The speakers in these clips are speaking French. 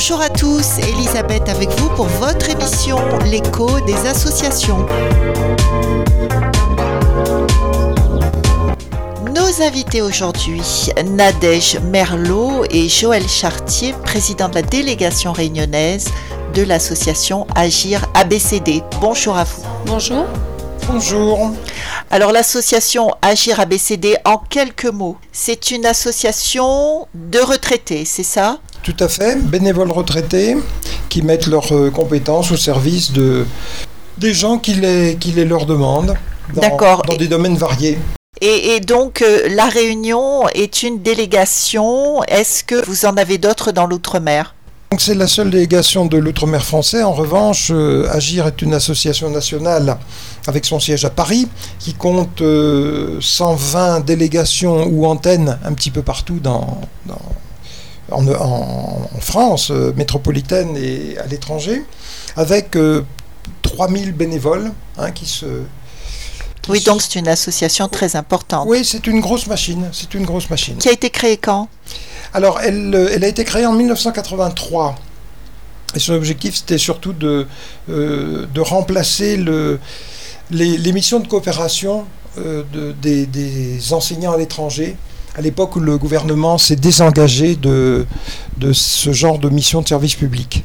Bonjour à tous, Elisabeth avec vous pour votre émission L'écho des associations. Nos invités aujourd'hui, Nadège Merlot et Joël Chartier, président de la délégation réunionnaise de l'association Agir ABCD. Bonjour à vous. Bonjour. Bonjour. Alors l'association Agir ABCD, en quelques mots, c'est une association de retraités, c'est ça? Tout à fait, bénévoles retraités qui mettent leurs euh, compétences au service de, des gens qui les, qui les leur demandent dans, dans des domaines variés. Et, donc, euh, la Réunion est une délégation. Est-ce que vous en avez d'autres dans l'outre-mer? C'est la seule délégation de l'outre-mer français. En revanche, euh, Agir est une association nationale avec son siège à Paris qui compte 120 euh, délégations ou antennes un petit peu partout dans, en, France métropolitaine et à l'étranger, avec 3000 bénévoles hein, qui se oui, donc c'est une association très importante. Oui, c'est une grosse machine. C'est une grosse machine. Qui a été créée quand? Alors, elle, euh, elle, a été créée en 1983. Et son objectif, c'était surtout de, euh, de remplacer le, les, missions de coopération euh, de, des, des, enseignants à l'étranger, à l'époque où le gouvernement s'est désengagé de, de ce genre de mission de service public.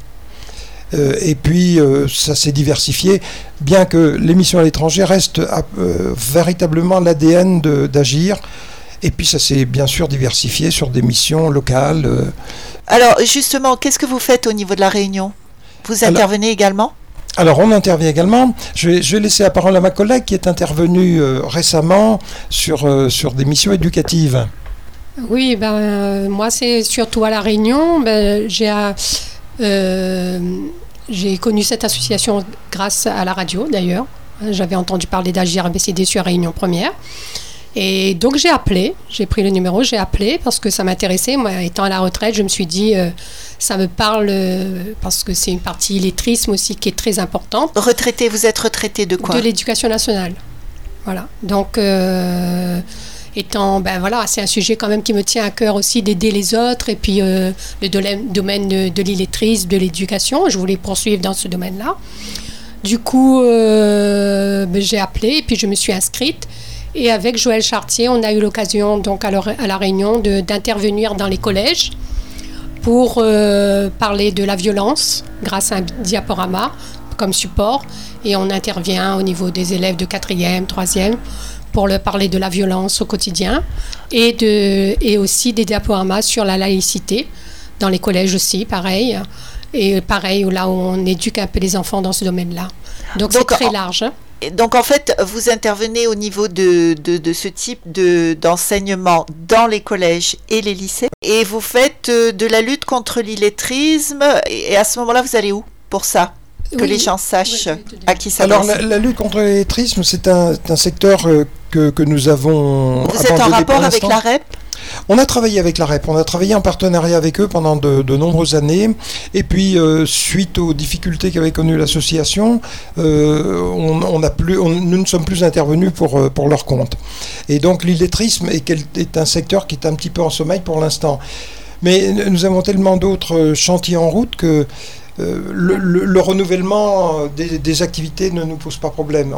Euh, et puis, euh, ça s'est diversifié, bien que l'émission à l'étranger reste euh, véritablement l'ADN d'Agir. Et puis, ça s'est bien sûr diversifié sur des missions locales. Alors, justement, qu'est-ce que vous faites au niveau de la Réunion? Vous intervenez également? Alors on intervient également. Je vais, je vais, laisser la parole à ma collègue qui est intervenue récemment sur, sur des missions éducatives. Oui, ben, moi c'est surtout à La Réunion. Ben, j'ai j'ai connu cette association grâce à la radio d'ailleurs. J'avais entendu parler d'Agir ABCD sur Réunion Première. Et donc j'ai appelé, j'ai pris le numéro, j'ai appelé parce que ça m'intéressait. Moi, étant à la retraite, je me suis dit, euh, ça me parle euh, parce que c'est une partie lettrisme aussi qui est très importante. Retraité, vous êtes retraité de quoi? De l'éducation nationale. Voilà. Donc, euh, étant, ben voilà, c'est un sujet quand même qui me tient à cœur aussi d'aider les autres et puis euh, le domaine de, de de l'éducation. Je voulais poursuivre dans ce domaine-là. Du coup, euh, ben, j'ai appelé et puis je me suis inscrite. Et avec Joël Chartier, on a eu l'occasion donc à, la Réunion d'intervenir dans les collèges pour euh, parler de la violence grâce à un diaporama comme support. Et on intervient au niveau des élèves de 4e, 3e pour leur parler de la violence au quotidien et, de, et aussi des diaporamas sur la laïcité, dans les collèges aussi, pareil. Et pareil, là où on éduque un peu les enfants dans ce domaine-là. Donc c'est très large. Donc en fait, vous intervenez au niveau de, de, de ce type d'enseignement dans les collèges et les lycées et vous faites euh, de la lutte contre l'illettrisme et à ce moment-là, vous allez où pour ça? Que les gens sachent à qui ça Alors, la, lutte contre l'illettrisme, c'est un, un, secteur euh, que, que, nous avons. Vous êtes en rapport avec la REP on a travaillé avec la REP, on a travaillé en partenariat avec eux pendant de, de nombreuses années. Et puis, euh, suite aux difficultés qu'avait connues l'association, euh, on, on, a plus, nous ne sommes plus intervenus pour, pour leur compte. Et donc, l'illettrisme est, est un secteur qui est un petit peu en sommeil pour l'instant. Mais nous avons tellement d'autres chantiers en route que euh, le, renouvellement des, activités ne nous pose pas problème.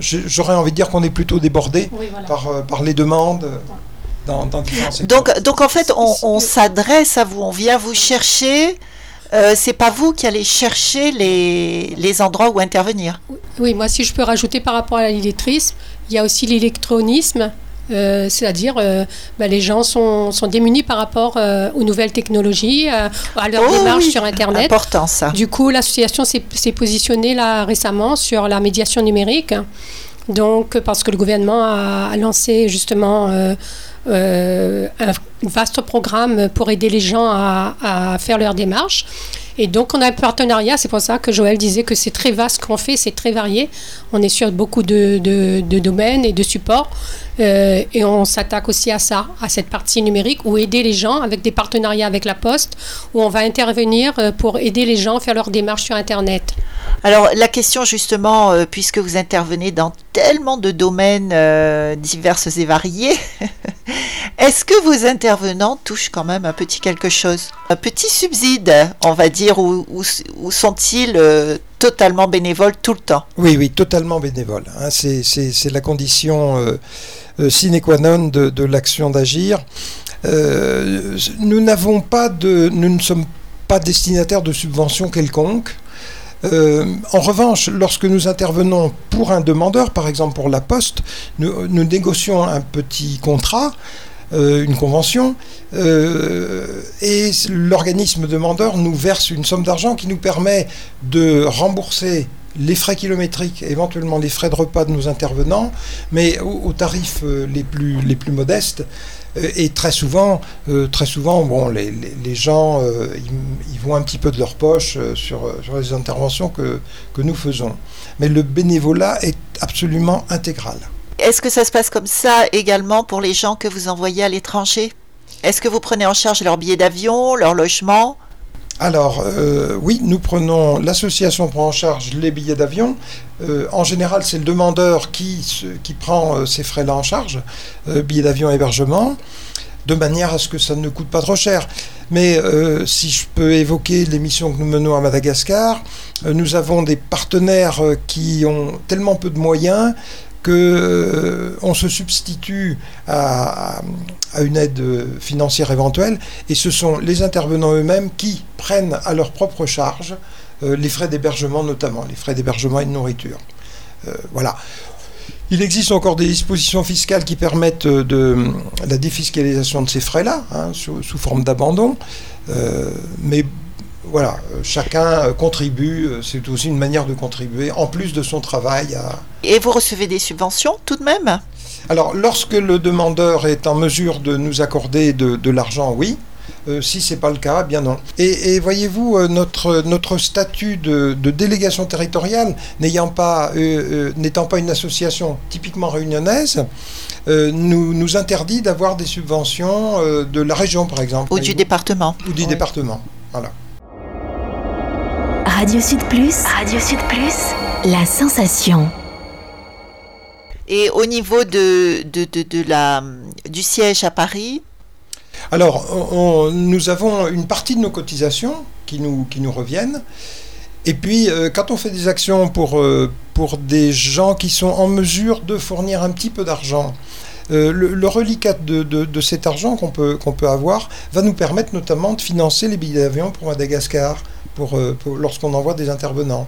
J'aurais envie de dire qu'on est plutôt débordé par, euh, par les demandes. Dans, donc en fait, on, s'adresse à vous, on vient vous chercher. Euh, c'est pas vous qui allez chercher les, les endroits où intervenir. Oui, moi si je peux rajouter par rapport à l'illettrisme, il y a aussi l'électronisme euh, c'est-à-dire euh, bah, les gens sont, sont, démunis par rapport euh, aux nouvelles technologies, à leur oh démarche sur Internet. Important ça. Du coup, l'association s'est positionnée là récemment sur la médiation numérique. Donc, parce que le gouvernement a, lancé justement un vaste programme pour aider les gens à, faire leur démarche. Et donc, on a un partenariat. C'est pour ça que Joël disait que c'est très vaste qu'on fait, c'est très varié. On est sur beaucoup de, domaines et de supports. Euh, et on s'attaque aussi à ça, à cette partie numérique, ou aider les gens avec des partenariats avec la Poste, où on va intervenir euh, pour aider les gens à faire leurs démarches sur Internet. Alors, la question, justement, euh, puisque vous intervenez dans tellement de domaines divers et variés, Est-ce que vos intervenants touchent quand même un petit quelque chose Un petit subside, on va dire, ou, sont-ils euh, totalement bénévoles tout le temps? Oui, oui, totalement bénévoles. Hein. c'est la condition euh, euh, sine qua non de, l'action d'agir. nous n'avons pas de, nous ne sommes pas destinataires de subventions quelconques. Euh, en revanche, lorsque nous intervenons pour un demandeur, par exemple pour la Poste, nous, négocions un petit contrat, euh, une convention, euh, et l'organisme demandeur nous verse une somme d'argent qui nous permet de rembourser les frais kilométriques, éventuellement les frais de repas de nos intervenants, mais aux, tarifs les plus, les plus modestes. Euh, et très souvent, euh, très souvent les, gens, euh, ils, vont un petit peu de leur poche sur, les interventions que nous faisons. Mais le bénévolat est absolument intégral. Est-ce que ça se passe comme ça également pour les gens que vous envoyez à l'étranger? Est-ce que vous prenez en charge leur billet d'avion, leur logement? Alors, euh, oui, nous prenons, l'association prend en charge les billets d'avion. Euh, en général, c'est le demandeur qui, qui prend euh, ces frais-là en charge, billets d'avion, hébergement, de manière à ce que ça ne coûte pas trop cher. Mais si je peux évoquer les missions que nous menons à Madagascar, nous avons des partenaires qui ont tellement peu de moyens qu'on euh, se substitue à, une aide financière éventuelle, et ce sont les intervenants eux-mêmes qui prennent à leur propre charge euh, les frais d'hébergement notamment, les frais d'hébergement et de nourriture. Euh, voilà. Il existe encore des dispositions fiscales qui permettent de, la défiscalisation de ces frais-là, hein, sous, sous, forme d'abandon, mais voilà, euh, chacun euh, contribue, euh, c'est aussi une manière de contribuer, en plus de son travail. Et vous recevez des subventions tout de même? Alors, lorsque le demandeur est en mesure de nous accorder de, l'argent, oui. si ce n'est pas le cas, bien non. Et, voyez-vous, notre, notre statut de, délégation territoriale, n'ayant pas, n'étant pas une association typiquement réunionnaise, nous, nous interdit d'avoir des subventions de la région, par exemple. Ou du département. Ou du département, voilà. Radio Sud Plus. Radio Sud Plus. La sensation. Et au niveau de, de, de, la, du siège à Paris? Alors, nous avons une partie de nos cotisations qui nous, qui nous reviennent. Et puis, euh, quand on fait des actions pour, euh, pour des gens qui sont en mesure de fournir un petit peu d'argent, euh, le, reliquat de, cet argent qu'on peut, avoir va nous permettre notamment de financer les billets d'avion pour Madagascar, euh, pour, lorsqu'on envoie des intervenants.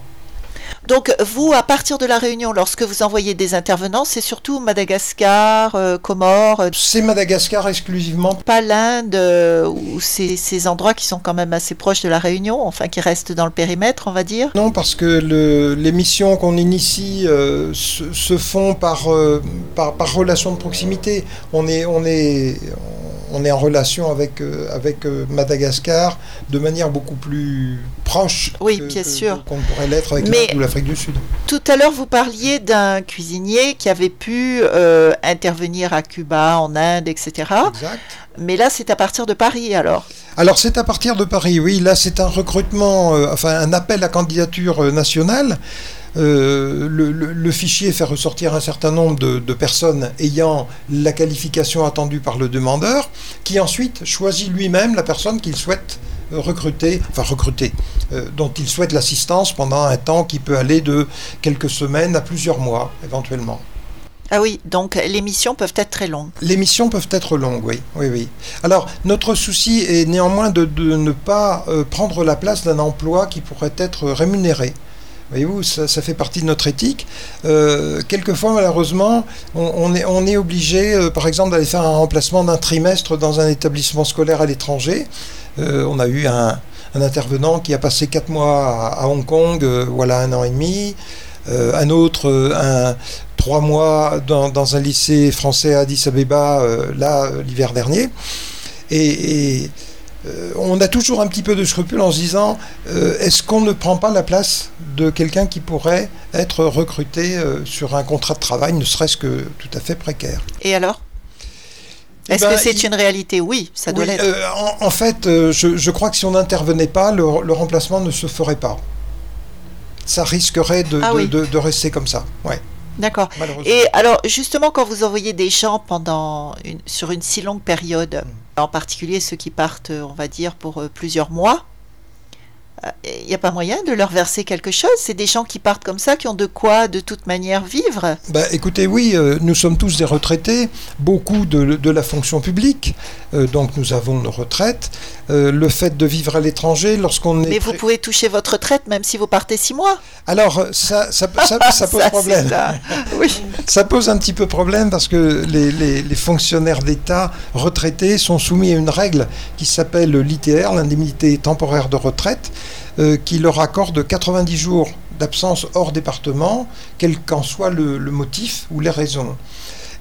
Donc vous, à partir de la Réunion, lorsque vous envoyez des intervenants, c'est surtout Madagascar, euh, Comores euh, C'est Madagascar exclusivement. Pas l'Inde, ou ces, ces, endroits qui sont quand même assez proches de la Réunion, enfin qui restent dans le périmètre, on va dire Non, parce que le, les missions qu'on initie se, font par, par, par, relation de proximité. On est, on est, on est en relation avec, euh, avec euh, Madagascar de manière beaucoup plus proche oui, bien sûr. qu'on pourrait l'être avec l'Afrique du Sud. Tout à l'heure, vous parliez d'un cuisinier qui avait pu euh, intervenir à Cuba, en Inde, etc. Exact. Mais là, c'est à partir de Paris alors alors c'est à partir de Paris, oui. Là c'est un recrutement, enfin un appel à candidature nationale. Euh, le, fichier fait ressortir un certain nombre de, personnes ayant la qualification attendue par le demandeur, qui ensuite choisit lui-même la personne qu'il souhaite euh, recruter, enfin recruter, euh, dont il souhaite l'assistance pendant un temps qui peut aller de quelques semaines à plusieurs mois éventuellement. Ah oui, donc les missions peuvent être très longues. Les missions peuvent être longues, oui. oui, oui. Alors, notre souci est néanmoins de, ne pas prendre la place d'un emploi qui pourrait être rémunéré. Voyez-vous, ça, fait partie de notre éthique. Euh, quelquefois, malheureusement, on, est, on est obligé, euh, par exemple, d'aller faire un remplacement d'un trimestre dans un établissement scolaire à l'étranger. Euh, on a eu un, intervenant qui a passé quatre mois à, Hong Kong, voilà un an et demi. un autre, un, trois mois dans, un lycée français à Addis Abeba, là, l'hiver dernier. et euh, on a toujours un petit peu de scrupule en se disant euh, est-ce qu'on ne prend pas la place de quelqu'un qui pourrait être recruté euh, sur un contrat de travail, ne serait-ce que tout à fait précaire? Et alors? Eh est-ce que ben, c'est une réalité? Oui, ça doit l'être. en, fait, je, crois que si on n'intervenait pas, le, remplacement ne se ferait pas. Ça risquerait de, ah rester comme ça. Ouais. D'accord. Et alors, justement, quand vous envoyez des gens pendant une, sur une si longue période, mm. En particulier ceux qui partent, on va dire, pour plusieurs mois, il n'y a pas moyen de leur verser quelque chose? C'est des gens qui partent comme ça, qui ont de quoi de toute manière vivre? Bah, Écoutez, oui, euh, nous sommes tous des retraités, beaucoup de, de la fonction publique, euh, donc nous avons nos retraites. Euh, le fait de vivre à l'étranger, lorsqu'on est... Mais vous pouvez toucher votre retraite même si vous partez six mois Alors, ça, ça, ça, pose problème. Ça. Oui. ça pose un petit peu problème parce que les, les, les fonctionnaires d'État retraités sont soumis à une règle qui s'appelle l'ITR, l'indemnité temporaire de retraite. Euh, qui leur accorde 90 jours d'absence hors département, quel qu'en soit le, motif ou les raisons.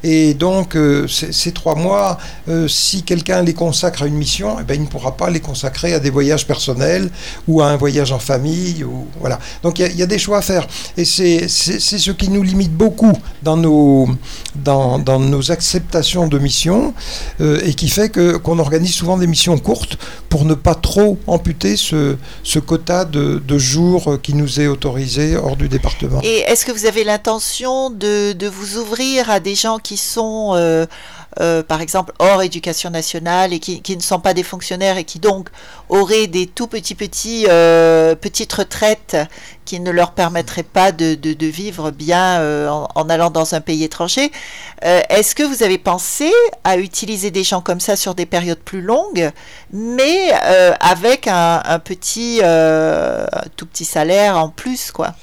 Et donc, euh, ces trois mois, euh, si quelqu'un les consacre à une mission, eh ben, il ne pourra pas les consacrer à des voyages personnels ou à un voyage en famille. Voilà. Donc, il y, a des choix à faire. Et c'est ce qui nous limite beaucoup dans nos, dans, dans nos acceptations de missions euh, et qui fait qu'on organise souvent des missions courtes pour ne pas trop amputer ce, ce quota de, de, jours qui nous est autorisé hors du département. Et est-ce que vous avez l'intention de, de vous ouvrir à des gens qui qui sont, euh, euh, par exemple, hors éducation nationale et qui, ne sont pas des fonctionnaires et qui donc auraient des tout petits petits euh, petites retraites qui ne leur permettraient pas de, de, vivre bien en, allant dans un pays étranger. Est-ce que vous avez pensé à utiliser des gens comme ça sur des périodes plus longues, mais avec un, petit tout petit salaire en plus, quoi,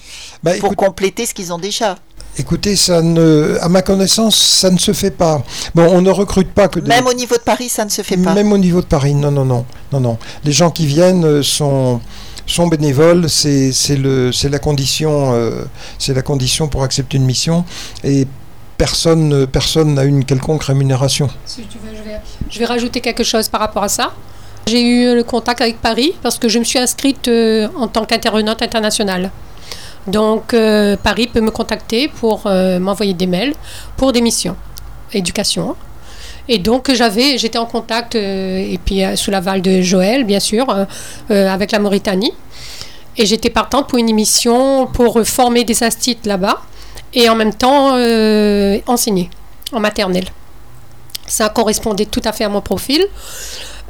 bah, pour compléter ce qu'ils ont déjà? Écoutez, ça ne, à ma connaissance, ça ne se fait pas. Bon, on ne recrute pas que des... Même au niveau de Paris, ça ne se fait pas. Même au niveau de Paris, non, non, non, non, non. Les gens qui viennent euh, sont sont bénévoles, c'est le c'est la condition euh, c'est la condition pour accepter une mission et personne personne n'a une quelconque rémunération. Si tu veux, je vais, je vais rajouter quelque chose par rapport à ça. J'ai eu le contact avec Paris parce que je me suis inscrite euh, en tant qu'intervenante internationale. Donc euh, Paris peut me contacter pour euh, m'envoyer des mails pour des missions, éducation. Et donc j'avais, j'étais en contact euh, et puis sous l'aval de Joël, bien sûr, avec la Mauritanie. Et j'étais partante pour une émission pour former des astites là-bas et en même temps enseigner en maternelle. Ça correspondait tout à fait à mon profil.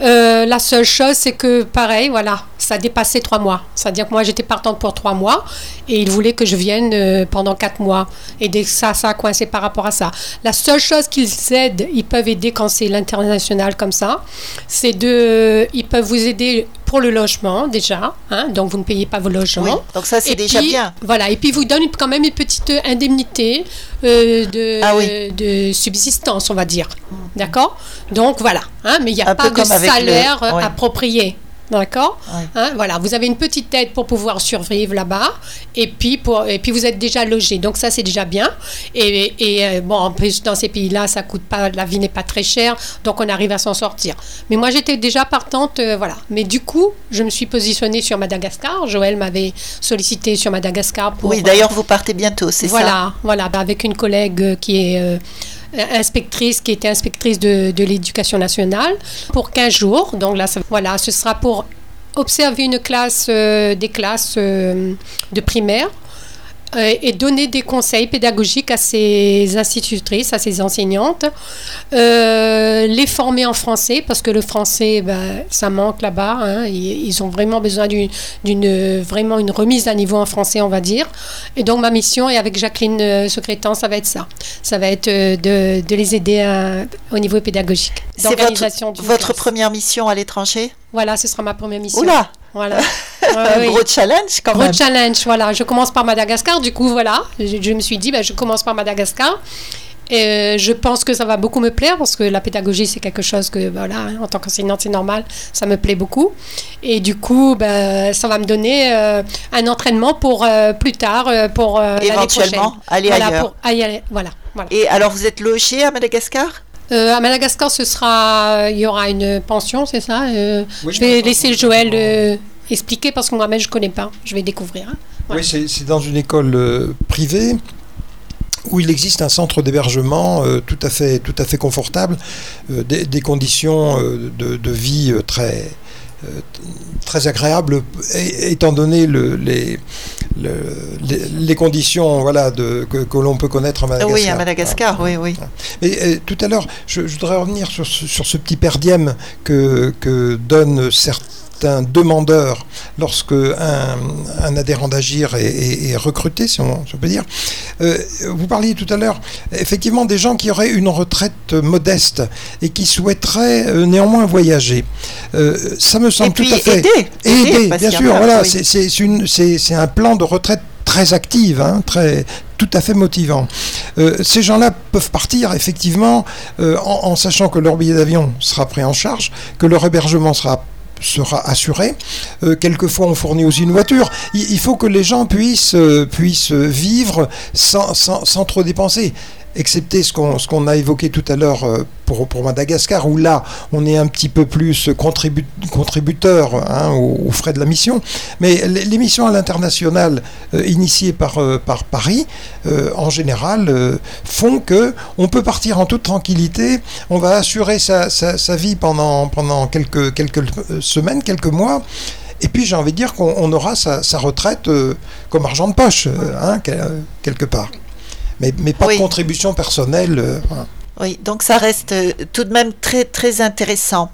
La seule chose, c'est que pareil, voilà, ça dépassait trois mois. C'est-à-dire que moi, j'étais partante pour trois mois et ils voulaient que je vienne euh, pendant quatre mois. Et ça, ça a coincé par rapport à ça. La seule chose qu'ils aident, ils peuvent aider quand c'est l'international comme ça, c'est de. Ils peuvent vous aider pour le logement déjà, hein, donc vous ne payez pas vos logements. donc ça c'est déjà bien. Voilà, et puis vous donnent quand même une petite indemnité euh, de, ah de subsistance, on va dire. D'accord? Donc voilà, hein, mais il n'y a pas de salaire approprié. D'accord hein, Voilà, vous avez une petite aide pour pouvoir survivre là-bas et puis, pour, et puis vous êtes déjà logé. Donc ça, c'est déjà bien. Et, et, euh, bon, en plus, dans ces pays-là, ça coûte pas, la vie n'est pas très chère, donc on arrive à s'en sortir. Mais moi, j'étais déjà partante, euh, voilà. Mais du coup, je me suis positionnée sur Madagascar. Joël m'avait sollicité sur Madagascar pour. Oui, d'ailleurs, vous partez bientôt, c'est ça Voilà, voilà, bah, avec une collègue qui est. Euh, inspectrice qui était inspectrice de, l'éducation nationale pour 15 jours. Donc là, voilà, ce sera pour observer une classe, euh, des classes euh, de primaire et donner des conseils pédagogiques à ces institutrices, à ces enseignantes, euh, les former en français parce que le français, ben, ça manque là-bas. Hein, ils, ont vraiment besoin d'une vraiment une remise à niveau en français, on va dire. Et donc ma mission, et avec Jacqueline euh, Secrétan, ça va être ça. Ça va être de, de les aider au niveau pédagogique. C'est votre, votre première mission à l'étranger? Voilà, ce sera ma première mission. Oula voilà. un gros challenge quand même. Gros challenge, voilà. Je commence par Madagascar, du coup, voilà. Je, me suis dit, ben, je commence par Madagascar. Et euh, je pense que ça va beaucoup me plaire parce que la pédagogie, c'est quelque chose que, voilà, hein, en tant qu'enseignante, c'est normal, ça me plaît beaucoup. Et du coup, ben, ça va me donner euh, un entraînement pour euh, plus tard, pour éventuellement aller voilà, ailleurs. Pour, aller, voilà, voilà. Et alors, vous êtes logé à Madagascar? À Madagascar, ce sera, il y aura une pension, c'est ça Je vais laisser Joël expliquer parce que moi-même je connais pas. Je vais découvrir. Hein. Oui, c'est dans une école euh, privée où il existe un centre d'hébergement euh, tout, à fait, tout à fait confortable, euh, des, conditions de, de, vie très, très agréable étant donné le, les, les, conditions voilà, de, que, l'on peut connaître à Madagascar. Oui, à Madagascar, oui, oui. Mais tout à l'heure, je, voudrais revenir sur, sur ce petit perdième que, que donnent certains un demandeur lorsque un, adhérent d'Agir est, recruté, si on, peut dire. Euh, vous parliez tout à l'heure, effectivement, des gens qui auraient une retraite modeste et qui souhaiteraient euh, néanmoins voyager. Euh, ça me semble tout à fait. Aider, bien sûr. Voilà, c'est un plan de retraite très active, hein, très, tout à fait motivant. ces gens-là peuvent partir effectivement en, en, sachant que leur billet d'avion sera pris en charge, que leur hébergement sera sera assuré. Euh, quelquefois, on fournit aussi une voiture. Il, faut que les gens puissent, euh, vivre sans, trop dépenser excepté ce qu'on qu'on a évoqué tout à l'heure euh, pour, pour, Madagascar, où là, on est un petit peu plus contributeur hein, aux, frais de la mission. Mais les, missions à l'international euh, initiées par, euh, par Paris, en général, font que on peut partir en toute tranquillité, on va assurer sa, sa, vie pendant, pendant quelques, quelques semaines, quelques mois. Et puis j'ai envie de dire qu'on aura sa, sa retraite comme argent de poche, hein, quelque part mais, mais pas de contribution personnelle. Euh, oui, donc ça reste euh, tout de même très très intéressant.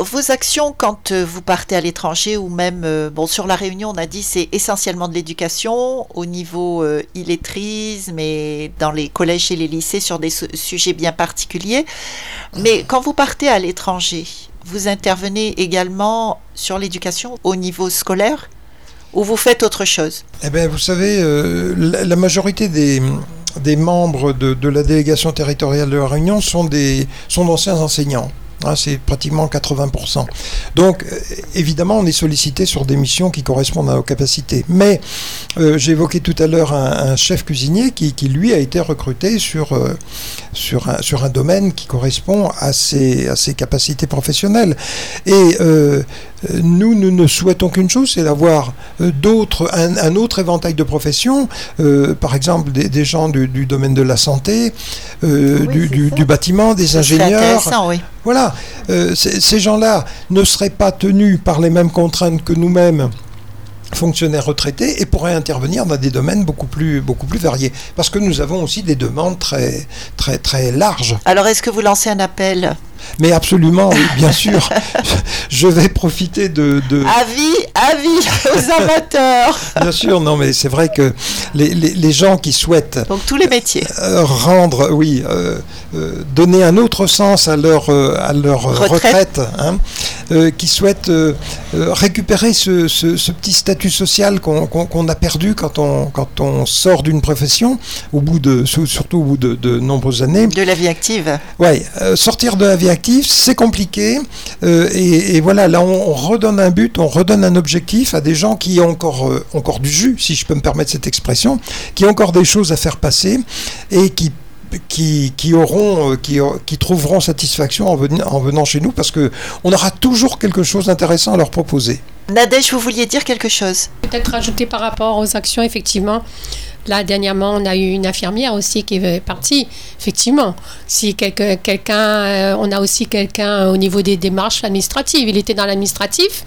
Vos actions quand euh, vous partez à l'étranger ou même euh, bon sur la Réunion, on a dit c'est essentiellement de l'éducation au niveau euh, illettrisme et dans les collèges et les lycées sur des su- sujets bien particuliers. Mais quand vous partez à l'étranger, vous intervenez également sur l'éducation au niveau scolaire ou vous faites autre chose? Eh bien, vous savez, euh, la, majorité des, des membres de, de la délégation territoriale de la Réunion sont des sont d'anciens enseignants. Hein, c'est pratiquement 80%. Donc, euh, évidemment, on est sollicité sur des missions qui correspondent à nos capacités. Mais euh, j'ai évoqué tout à l'heure un, chef cuisinier qui, lui, a été recruté sur, euh, sur, un, domaine qui correspond à ses, capacités professionnelles. Euh, nous, nous ne souhaitons qu'une chose, c'est d'avoir euh, d'autres, un, un, autre éventail de professions, euh, par exemple des, des gens du, du, domaine de la santé, euh, oui, du, du, du, bâtiment, des ingénieurs. Oui. Voilà, euh, ces gens-là ne seraient pas tenus par les mêmes contraintes que nous-mêmes fonctionnaires retraités et pourraient intervenir dans des domaines beaucoup plus, beaucoup plus variés. Parce que nous avons aussi des demandes très, très, très larges. Alors, est-ce que vous lancez un appel? Mais absolument, oui, bien sûr. Je vais profiter de, de... Avis, avis aux amateurs. bien sûr, non, mais c'est vrai que les, les, les, gens qui souhaitent... Donc tous les métiers. Euh, rendre, oui, euh, euh, donner un autre sens à leur, à leur retraite, retraite hein, qui souhaitent récupérer ce, ce, ce, petit statut social qu'on qu qu a perdu quand on, quand on sort d'une profession, au bout de, surtout au bout de, de, nombreuses années. De la vie active. Oui, sortir de la vie active, c'est compliqué. Euh, et, et, voilà, là, on, on, redonne un but, on redonne un objectif à des gens qui ont encore, euh, encore du jus, si je peux me permettre cette expression, qui ont encore des choses à faire passer et qui qui, qui, auront, qui, qui, trouveront satisfaction en, ven en venant chez nous parce qu'on aura toujours quelque chose d'intéressant à leur proposer. Nadège, vous vouliez dire quelque chose? Peut-être rajouter par rapport aux actions, effectivement. Là, dernièrement, on a eu une infirmière aussi qui est partie. Effectivement, si quelqu'un, euh, on a aussi quelqu'un au niveau des démarches administratives. Il était dans l'administratif.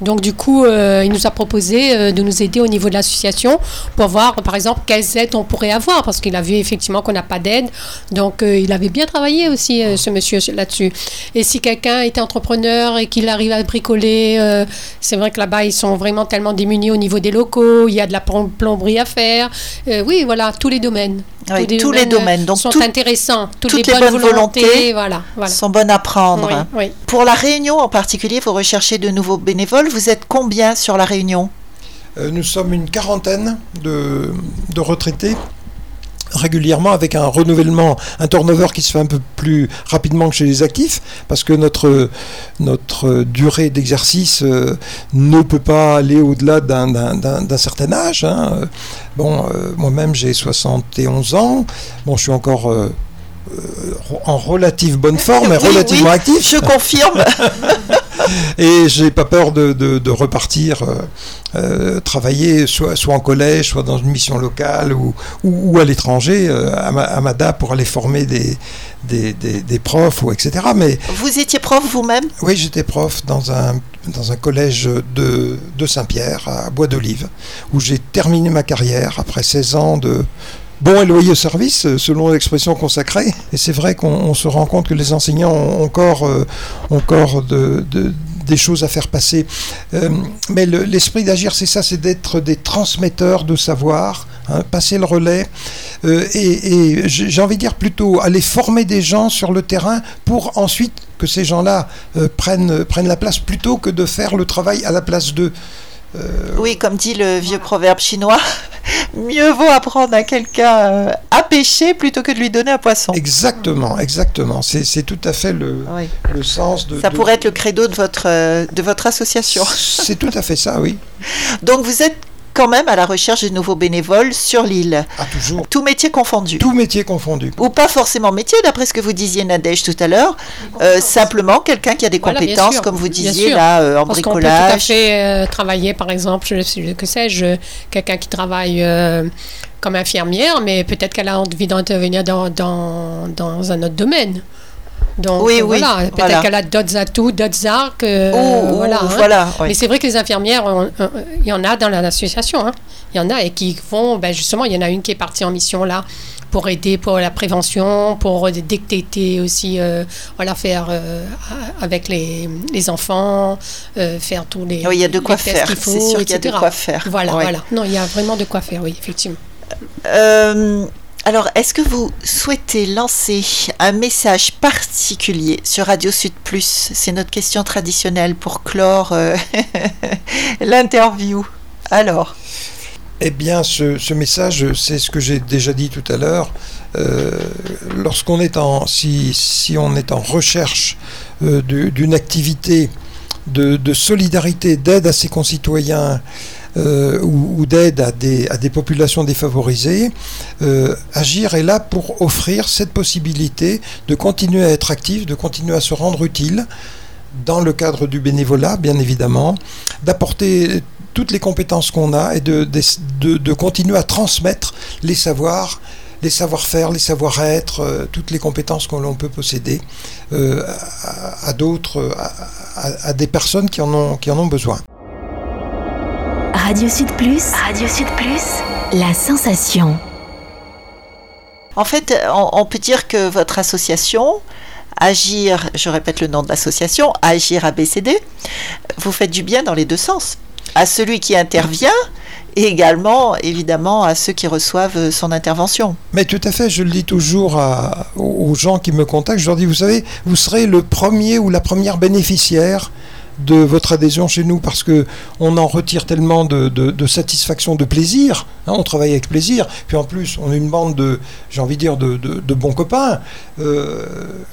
Donc du coup, euh, il nous a proposé euh, de nous aider au niveau de l'association pour voir, par exemple, quelles aides on pourrait avoir, parce qu'il a vu effectivement qu'on n'a pas d'aide. Donc euh, il avait bien travaillé aussi, ce monsieur, là-dessus. Et si quelqu'un était entrepreneur et qu'il arrive à bricoler, c'est vrai que là-bas, ils sont vraiment tellement démunis au niveau des locaux, il y a de la plomberie à faire. Oui, voilà, tous les domaines. Oui, tous, les, tous domaines, les domaines Donc, sont tout, intéressants. Toutes, toutes les, bonnes, bonnes volontés, volontés voilà, voilà. sont bonnes à prendre. Oui, oui. Pour la Réunion en particulier, vous recherchez de nouveaux bénévoles. Vous êtes combien sur la Réunion euh, Nous sommes une quarantaine de, de retraités régulièrement avec un renouvellement, un turnover qui se fait un peu plus rapidement que chez les actifs, parce que notre, notre durée d'exercice euh, ne peut pas aller au-delà d'un certain âge. Hein. Bon, euh, moi-même j'ai 71 ans, bon, je suis encore... Euh, en relative bonne forme et oui, relativement oui, actif. Je confirme. et j'ai pas peur de, de, de repartir euh, euh, travailler soit, soit en collège, soit dans une mission locale ou, ou, ou à l'étranger, euh, à, à, Mada pour aller former des, des, des, des, profs ou etc. Mais vous étiez prof vous-même? Oui, j'étais prof dans un dans un collège de, de Saint-Pierre à Bois d'Olive où j'ai terminé ma carrière après 16 ans de bon et loyaux service, selon l'expression consacrée. Et c'est vrai qu'on se rend compte que les enseignants ont encore, euh, des choses à faire passer. Euh, mais l'esprit le, d'agir, c'est ça, c'est d'être des transmetteurs de savoir, hein, passer le relais. Euh, et, j'ai envie de dire plutôt aller former des gens sur le terrain pour ensuite que ces gens-là euh, prennent, prennent la place plutôt que de faire le travail à la place d'eux. Euh... Oui, comme dit le vieux proverbe chinois, mieux vaut apprendre à quelqu'un euh, à pêcher plutôt que de lui donner un poisson. Exactement, exactement. C'est tout à fait le, oui. le sens de. Ça de... pourrait être le credo de votre, euh, de votre association. C'est tout à fait ça, oui. Donc vous êtes quand même à la recherche de nouveaux bénévoles sur l'île. Ah, toujours. Tout métier confondu. Tout métier confondu. Ou pas forcément métier, d'après ce que vous disiez Nadège tout à l'heure. Euh, simplement quelqu'un qui a des Voilà, compétences, sûr, comme vous disiez là, euh, en Parce qu'on peut tout à bricolage. fait euh, travailler, par exemple, je sais que sais-je, quelqu'un qui travaille euh, comme infirmière, mais peut-être qu'elle a envie d'intervenir dans, dans, dans un autre domaine. Donc Oui, euh, oui, voilà, peut-être voilà. qu'elle a d'autres atouts, d'autres arcs. euh, ou- voilà, hein. voilà, oui. Mais c'est vrai que les infirmières, il y en a dans l'association. hein. Il y en a et qui font, ben justement, il y en a une qui est partie en mission là pour aider pour la prévention, pour détecter aussi, euh, voilà, faire euh, avec les, les enfants, euh, faire tous les. Oui, il y a de quoi faire. C'est sûr qu'il y a de quoi faire. Voilà, Ouais. voilà. Non, il y a vraiment de quoi faire, oui, effectivement. Alors, est-ce que vous souhaitez lancer un message particulier sur Radio Sud Plus? C'est notre question traditionnelle pour clore euh, l'interview. Alors, Eh bien, ce, message, c'est ce que j'ai déjà dit tout à l'heure. Euh, Lorsqu'on est en, si, on est en recherche euh, du- d'une activité de solidarité, d'aide à ses concitoyens euh, ou, ou d'aide à des, à des populations défavorisées, euh, Agir est là pour offrir cette possibilité de continuer à être actif, de continuer à se rendre utile dans le cadre du bénévolat, bien évidemment, d'apporter toutes les compétences qu'on a et de, de, de- continuer à transmettre les savoirs, les savoir-faire, les savoir-être, euh, toutes les compétences que l'on peut posséder euh, à, à d'autres, à, à- à des personnes qui en ont, qui en ont besoin. Radio Sud Plus. Radio Sud Plus. La sensation. en fait, on, on peut dire que votre association, Agir, je répète le nom de l'association, Agir ABCD, vous faites du bien dans les deux sens. À celui qui intervient et également, évidemment, à ceux qui reçoivent son intervention. Mais tout à fait, je le dis toujours à- aux gens qui me contactent, je leur dis, vous savez, vous serez le premier ou la première bénéficiaire de votre adhésion chez nous parce que on en retire tellement de, de- de satisfaction, de plaisir. hein, on travaille avec plaisir. Puis en plus, on est une bande de, j'ai envie de dire, de, de- bons copains. Euh,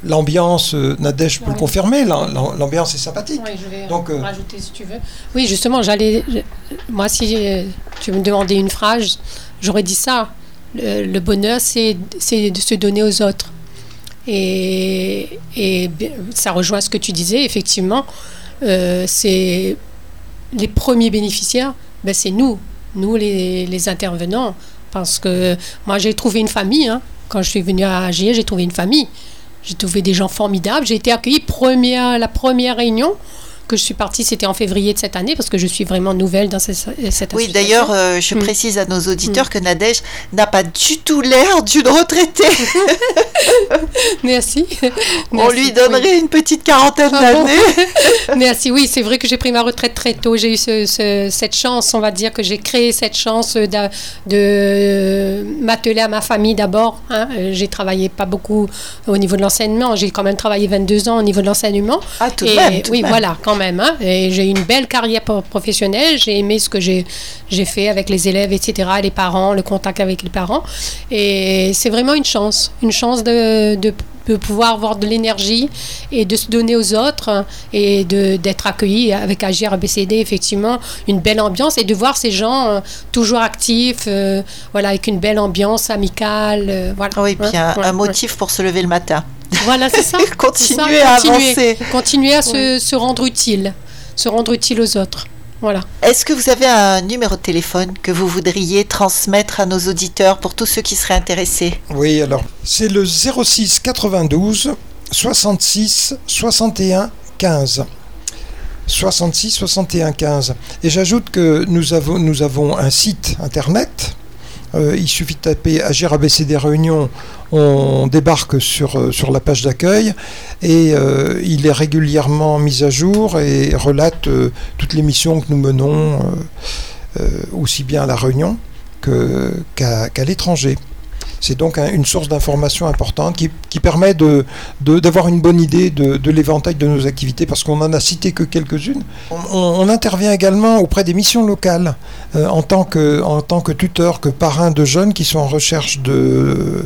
l'ambiance, euh, Nadège peut le confirmer, l'am- l'ambiance est sympathique. Oui, je vais Donc, euh, rajouter si tu veux. Oui, justement, j'allais. Moi, si tu me demandais une phrase, j'aurais dit ça. Le, le bonheur, c'est de se donner aux autres. Et, et ça rejoint ce que tu disais, effectivement. Euh, c'est les premiers bénéficiaires, ben, c'est nous, nous les, intervenants. Parce que moi, j'ai trouvé une famille. hein. Quand je suis venue à Agir, j'ai trouvé une famille. J'ai trouvé des gens formidables. J'ai été accueillie première, la première réunion que je suis partie, c'était en février de cette année parce que je suis vraiment nouvelle dans cette, cette Oui, d'ailleurs, euh, je Mm. précise à nos auditeurs que Nadège n'a pas du tout l'air d'une retraitée. Merci. On Merci. lui donnerait une petite quarantaine Ah bon d'années. Merci. Oui, c'est vrai que j'ai pris ma retraite très tôt. J'ai eu ce- ce- cette chance, on va dire que j'ai créé cette chance de m'atteler à ma famille d'abord. hein. J'ai travaillé pas beaucoup au niveau de l'enseignement. J'ai quand même travaillé 22 ans au niveau de l'enseignement. Ah, tout de même. tout oui, même. voilà, quand même. hein. Et j'ai eu une belle carrière pro- professionnelle. J'ai aimé ce que j'ai fait avec les élèves, etc., les parents, le contact avec les parents. Et c'est vraiment une chance, une chance de, de, de pouvoir avoir de l'énergie et de se donner aux autres hein, et d'être accueilli avec Agir ABCD, effectivement, une belle ambiance et de voir ces gens euh, toujours actifs, euh, voilà, avec une belle ambiance amicale. euh, voilà. Oui, puis Hein, un, ouais, un ouais. motif pour se lever le matin. Voilà, c'est ça. Continuer à continuer, avancer. Continuer à se, se rendre utile, se rendre utile aux autres. Voilà. Est-ce que vous avez un numéro de téléphone que vous voudriez transmettre à nos auditeurs pour tous ceux qui seraient intéressés? Oui, alors, c'est le 06 92 66 61 15. 66 61 15. Et j'ajoute que nous avons, nous avons un site internet. Euh, il suffit de taper Agir ABCD Réunion, on débarque sur, euh, la page d'accueil et euh, il est régulièrement mis à jour et relate toutes les missions que nous menons, aussi bien à La Réunion qu'à l'étranger. C'est donc un- une source d'information importante qui, permet de- de- d'avoir une bonne idée de, l'éventail de nos activités, parce qu'on en a cité que quelques-unes. On intervient également auprès des missions locales euh, en, tant que, en tant que tuteur, que parrain de jeunes qui sont en recherche de,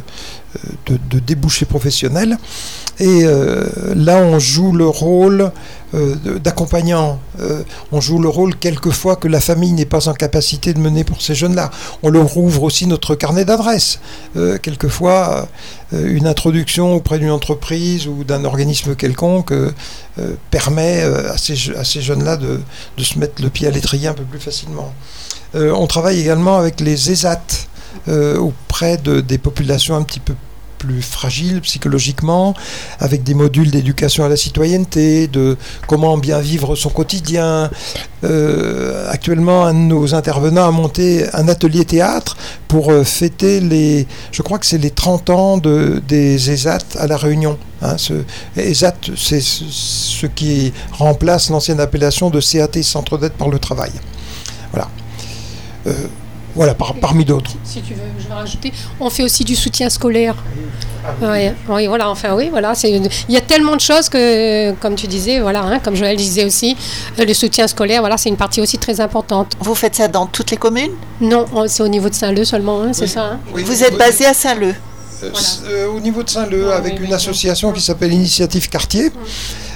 de, débouchés professionnels. Et euh, là, on joue le rôle euh, d'accompagnant. Euh, on joue le rôle quelquefois que la famille n'est pas en capacité de mener pour ces jeunes-là. On leur ouvre aussi notre carnet d'adresses. quelquefois, une introduction auprès d'une entreprise ou d'un organisme quelconque permet à ces, à ces jeunes-là de, de, se mettre le pied à l'étrier un peu plus facilement. on travaille également avec les ESAT auprès de, des populations un petit peu plus fragile psychologiquement, avec des modules d'éducation à la citoyenneté, de comment bien vivre son quotidien. Euh, actuellement, un de nos intervenants a monté un atelier théâtre pour euh, fêter les, je crois que c'est les 30 ans de, des ESAT à La Réunion. Hein, ce, ESAT, c'est ce qui remplace l'ancienne appellation de CAT, Centre d'aide par le travail. Voilà. Euh, voilà, parmi d'autres. Si tu veux, je vais rajouter. On fait aussi du soutien scolaire. oui, voilà, enfin oui, voilà. Il y a tellement de choses que, comme tu disais, voilà, hein, comme Joël disait aussi, euh, le soutien scolaire, voilà, c'est une partie aussi très importante. Vous faites ça dans toutes les communes? Non, c'est au niveau de Saint-Leu seulement, hein, c'est ça. Hein. Vous êtes basé à Saint-Leu euh, euh, Au niveau de Saint-Leu, avec une association qui s'appelle Initiative Quartier,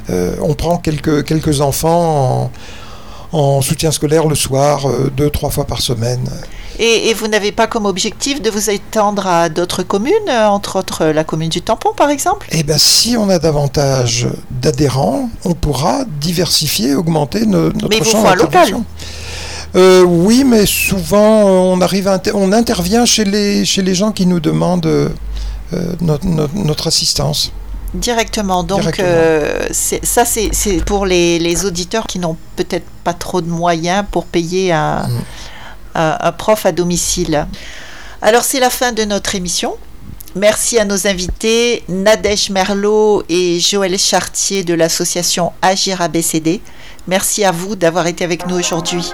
on prend quelques, quelques enfants en, en soutien scolaire le soir, deux, trois fois par semaine. Et, vous n'avez pas comme objectif de vous étendre à d'autres communes, euh, entre autres la commune du Tampon par exemple? Eh bien si on a davantage d'adhérents, on pourra diversifier, augmenter notre mais champ local euh, oui, mais souvent on arrive, on intervient chez les chez les gens qui nous demandent euh, notre, assistance. Directement. Donc ça c'est pour les, auditeurs qui n'ont peut-être pas trop de moyens pour payer un, mm un prof à domicile. Alors c'est la fin de notre émission. Merci à nos invités Nadège Merlot et Joël Chartier de l'association Agir ABCD. Merci à vous d'avoir été avec nous aujourd'hui.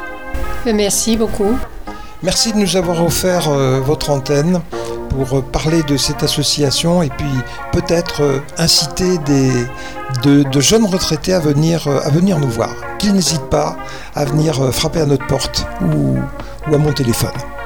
Merci beaucoup. Merci de nous avoir offert euh, votre antenne pour euh, parler de cette association et puis peut-être euh, inciter des, de, jeunes retraités à venir, à venir nous voir. Qu'ils n'hésitent pas à venir frapper à notre porte ou ou à mon téléphone.